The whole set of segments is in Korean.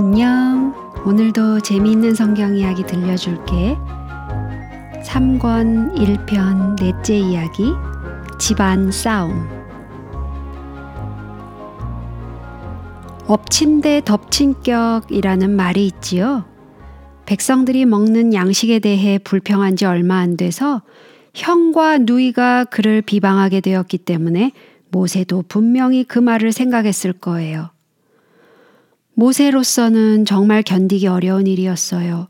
안녕. 오늘도 재미있는 성경 이야기 들려줄게. 3권 1편 넷째 이야기 집안 싸움. 엎친 데 덮친 격이라는 말이 있지요. 백성들이 먹는 양식에 대해 불평한 지 얼마 안 돼서 형과 누이가 그를 비방하게 되었기 때문에 모세도 분명히 그 말을 생각했을 거예요. 모세로서는 정말 견디기 어려운 일이었어요.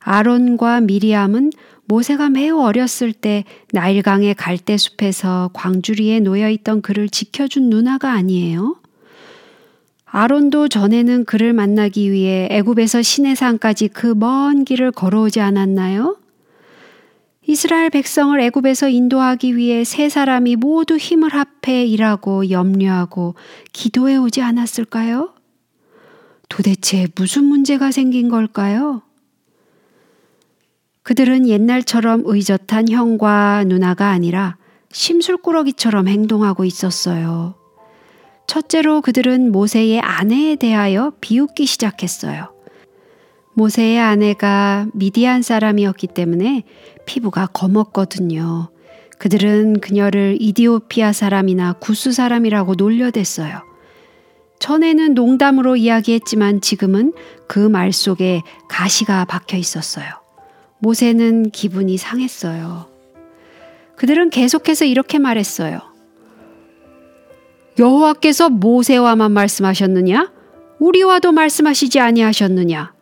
아론과 미리암은 모세가 매우 어렸을 때 나일강의 갈대숲에서 광주리에 놓여 있던 그를 지켜준 누나가 아니에요. 아론도 전에는 그를 만나기 위해 애굽에서 시내산까지 그 먼 길을 걸어오지 않았나요? 이스라엘 백성을 애굽에서 인도하기 위해 세 사람이 모두 힘을 합해 일하고 염려하고 기도해 오지 않았을까요? 도대체 무슨 문제가 생긴 걸까요? 그들은 옛날처럼 의젓한 형과 누나가 아니라 심술꾸러기처럼 행동하고 있었어요. 첫째로 그들은 모세의 아내에 대하여 비웃기 시작했어요. 모세의 아내가 미디안 사람이었기 때문에 피부가 검었거든요. 그들은 그녀를 이디오피아 사람이나 구스 사람이라고 놀려댔어요. 전에는 농담으로 이야기했지만 지금은 그 말 속에 가시가 박혀 있었어요. 모세는 기분이 상했어요. 그들은 계속해서 이렇게 말했어요. 여호와께서 모세와만 말씀하셨느냐? 우리와도 말씀하시지 아니하셨느냐?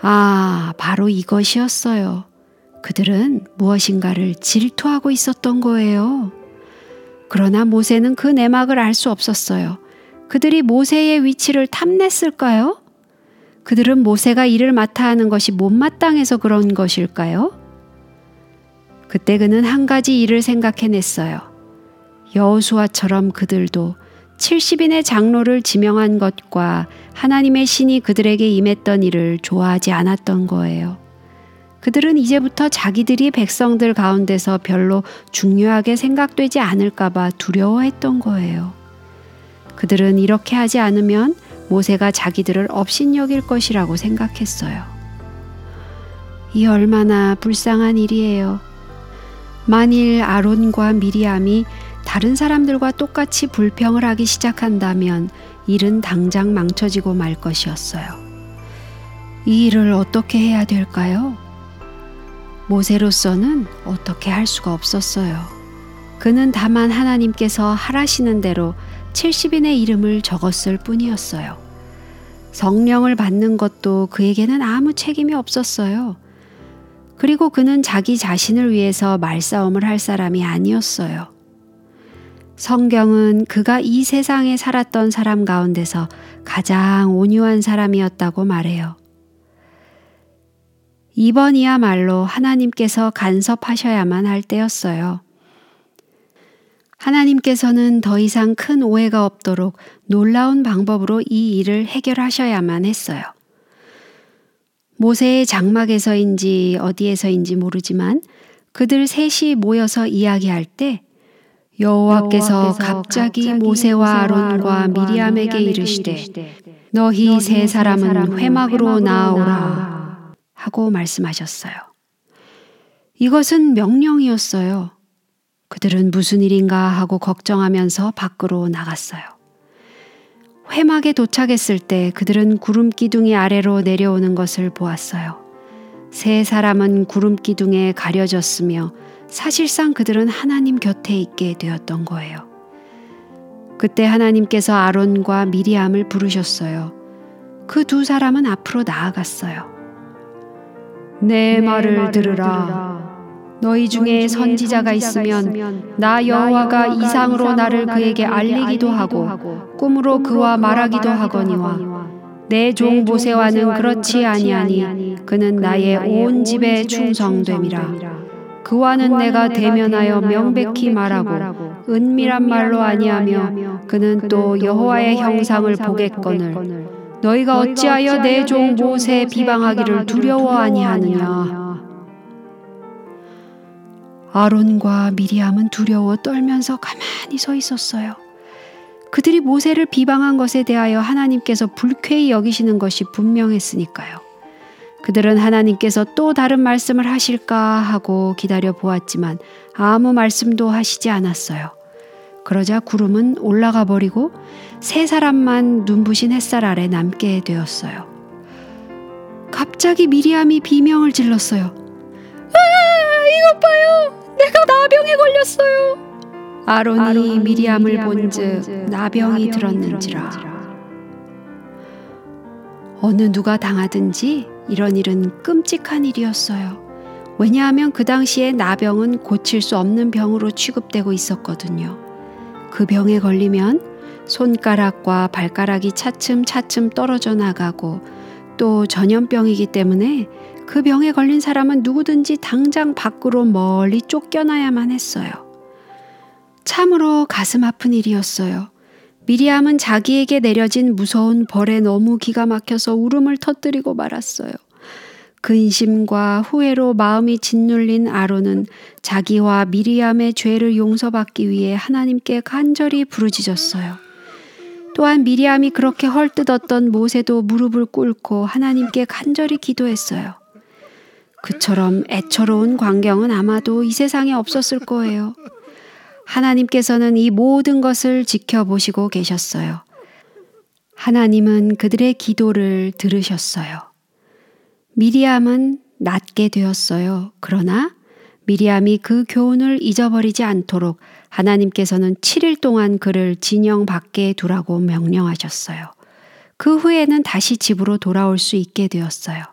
아, 바로 이것이었어요. 그들은 무엇인가를 질투하고 있었던 거예요. 그러나 모세는 그 내막을 알 수 없었어요. 그들이 모세의 위치를 탐냈을까요? 그들은 모세가 일을 맡아 하는 것이 못마땅해서 그런 것일까요? 그때 그는 한 가지 일을 생각해냈어요. 여호수아처럼 그들도 70인의 장로를 지명한 것과 하나님의 신이 그들에게 임했던 일을 좋아하지 않았던 거예요. 그들은 이제부터 자기들이 백성들 가운데서 별로 중요하게 생각되지 않을까봐 두려워했던 거예요. 그들은 이렇게 하지 않으면 모세가 자기들을 업신여길 것이라고 생각했어요. 이 얼마나 불쌍한 일이에요. 만일 아론과 미리암이 다른 사람들과 똑같이 불평을 하기 시작한다면 일은 당장 망쳐지고 말 것이었어요. 이 일을 어떻게 해야 될까요? 모세로서는 어떻게 할 수가 없었어요. 그는 다만 하나님께서 하라시는 대로 70인의 이름을 적었을 뿐이었어요. 성령을 받는 것도 그에게는 아무 책임이 없었어요. 그리고 그는 자기 자신을 위해서 말싸움을 할 사람이 아니었어요. 성경은 그가 이 세상에 살았던 사람 가운데서 가장 온유한 사람이었다고 말해요. 이번이야말로 하나님께서 간섭하셔야만 할 때였어요. 하나님께서는 더 이상 큰 오해가 없도록 놀라운 방법으로 이 일을 해결하셔야만 했어요. 모세의 장막에서인지 어디에서인지 모르지만 그들 셋이 모여서 이야기할 때 여호와께서 갑자기 모세와 아론과 미리암에게 이르시되 너희 세 사람은 회막으로 나아오라 하고 말씀하셨어요. 이것은 명령이었어요. 그들은 무슨 일인가 하고 걱정하면서 밖으로 나갔어요. 회막에 도착했을 때 그들은 구름 기둥이 아래로 내려오는 것을 보았어요. 세 사람은 구름 기둥에 가려졌으며 사실상 그들은 하나님 곁에 있게 되었던 거예요. 그때 하나님께서 아론과 미리암을 부르셨어요. 그 두 사람은 앞으로 나아갔어요. 내 말을 들으라. 너희 중에 선지자가 있으면 나 여호와가 이상으로 나를 그에게 알리기도 하고 꿈으로 그와 말하기도 하거니와 내 종 모세와는 그렇지 아니하니 그는 나의 온 집에 충성됨이라. 그와는 내가 대면하여 명백히 말하고 은밀한 말로 아니하며 그는 또 여호와의 형상을 보겠거늘 너희가 어찌하여 내 종 모세 비방하기를 두려워 아니하느냐 아론과 미리암은 두려워 떨면서 가만히 서 있었어요. 그들이 모세를 비방한 것에 대하여 하나님께서 불쾌히 여기시는 것이 분명했으니까요. 그들은 하나님께서 또 다른 말씀을 하실까 하고 기다려 보았지만 아무 말씀도 하시지 않았어요. 그러자 구름은 올라가 버리고 세 사람만 눈부신 햇살 아래 남게 되었어요. 갑자기 미리암이 비명을 질렀어요. 아, 이것 봐요. 내가 나병에 걸렸어요. 아론이, 아론이 미리암을 본즉 나병이 들었는지라. 어느 누가 당하든지 이런 일은 끔찍한 일이었어요. 왜냐하면 그 당시에 나병은 고칠 수 없는 병으로 취급되고 있었거든요. 그 병에 걸리면 손가락과 발가락이 차츰차츰 떨어져 나가고 또 전염병이기 때문에 그 병에 걸린 사람은 누구든지 당장 밖으로 멀리 쫓겨나야만 했어요. 참으로 가슴 아픈 일이었어요. 미리암은 자기에게 내려진 무서운 벌에 너무 기가 막혀서 울음을 터뜨리고 말았어요. 근심과 후회로 마음이 짓눌린 아론은 자기와 미리암의 죄를 용서받기 위해 하나님께 간절히 부르짖었어요. 또한 미리암이 그렇게 헐뜯었던 모세도 무릎을 꿇고 하나님께 간절히 기도했어요. 그처럼 애처로운 광경은 아마도 이 세상에 없었을 거예요. 하나님께서는 이 모든 것을 지켜보시고 계셨어요. 하나님은 그들의 기도를 들으셨어요. 미리암은 낫게 되었어요. 그러나 미리암이 그 교훈을 잊어버리지 않도록 하나님께서는 7일 동안 그를 진영 밖에 두라고 명령하셨어요. 그 후에는 다시 집으로 돌아올 수 있게 되었어요.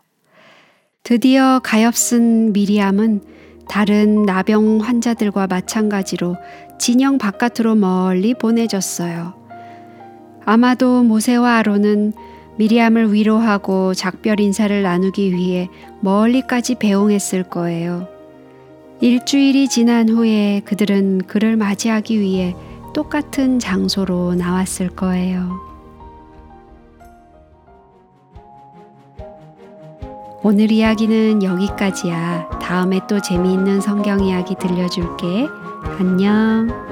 드디어 가엾은 미리암은 다른 나병 환자들과 마찬가지로 진영 바깥으로 멀리 보내졌어요. 아마도 모세와 아론은 미리암을 위로하고 작별 인사를 나누기 위해 멀리까지 배웅했을 거예요. 일주일이 지난 후에 그들은 그를 맞이하기 위해 똑같은 장소로 나왔을 거예요. 오늘 이야기는 여기까지야. 다음에 또 재미있는 성경 이야기 들려줄게. 안녕.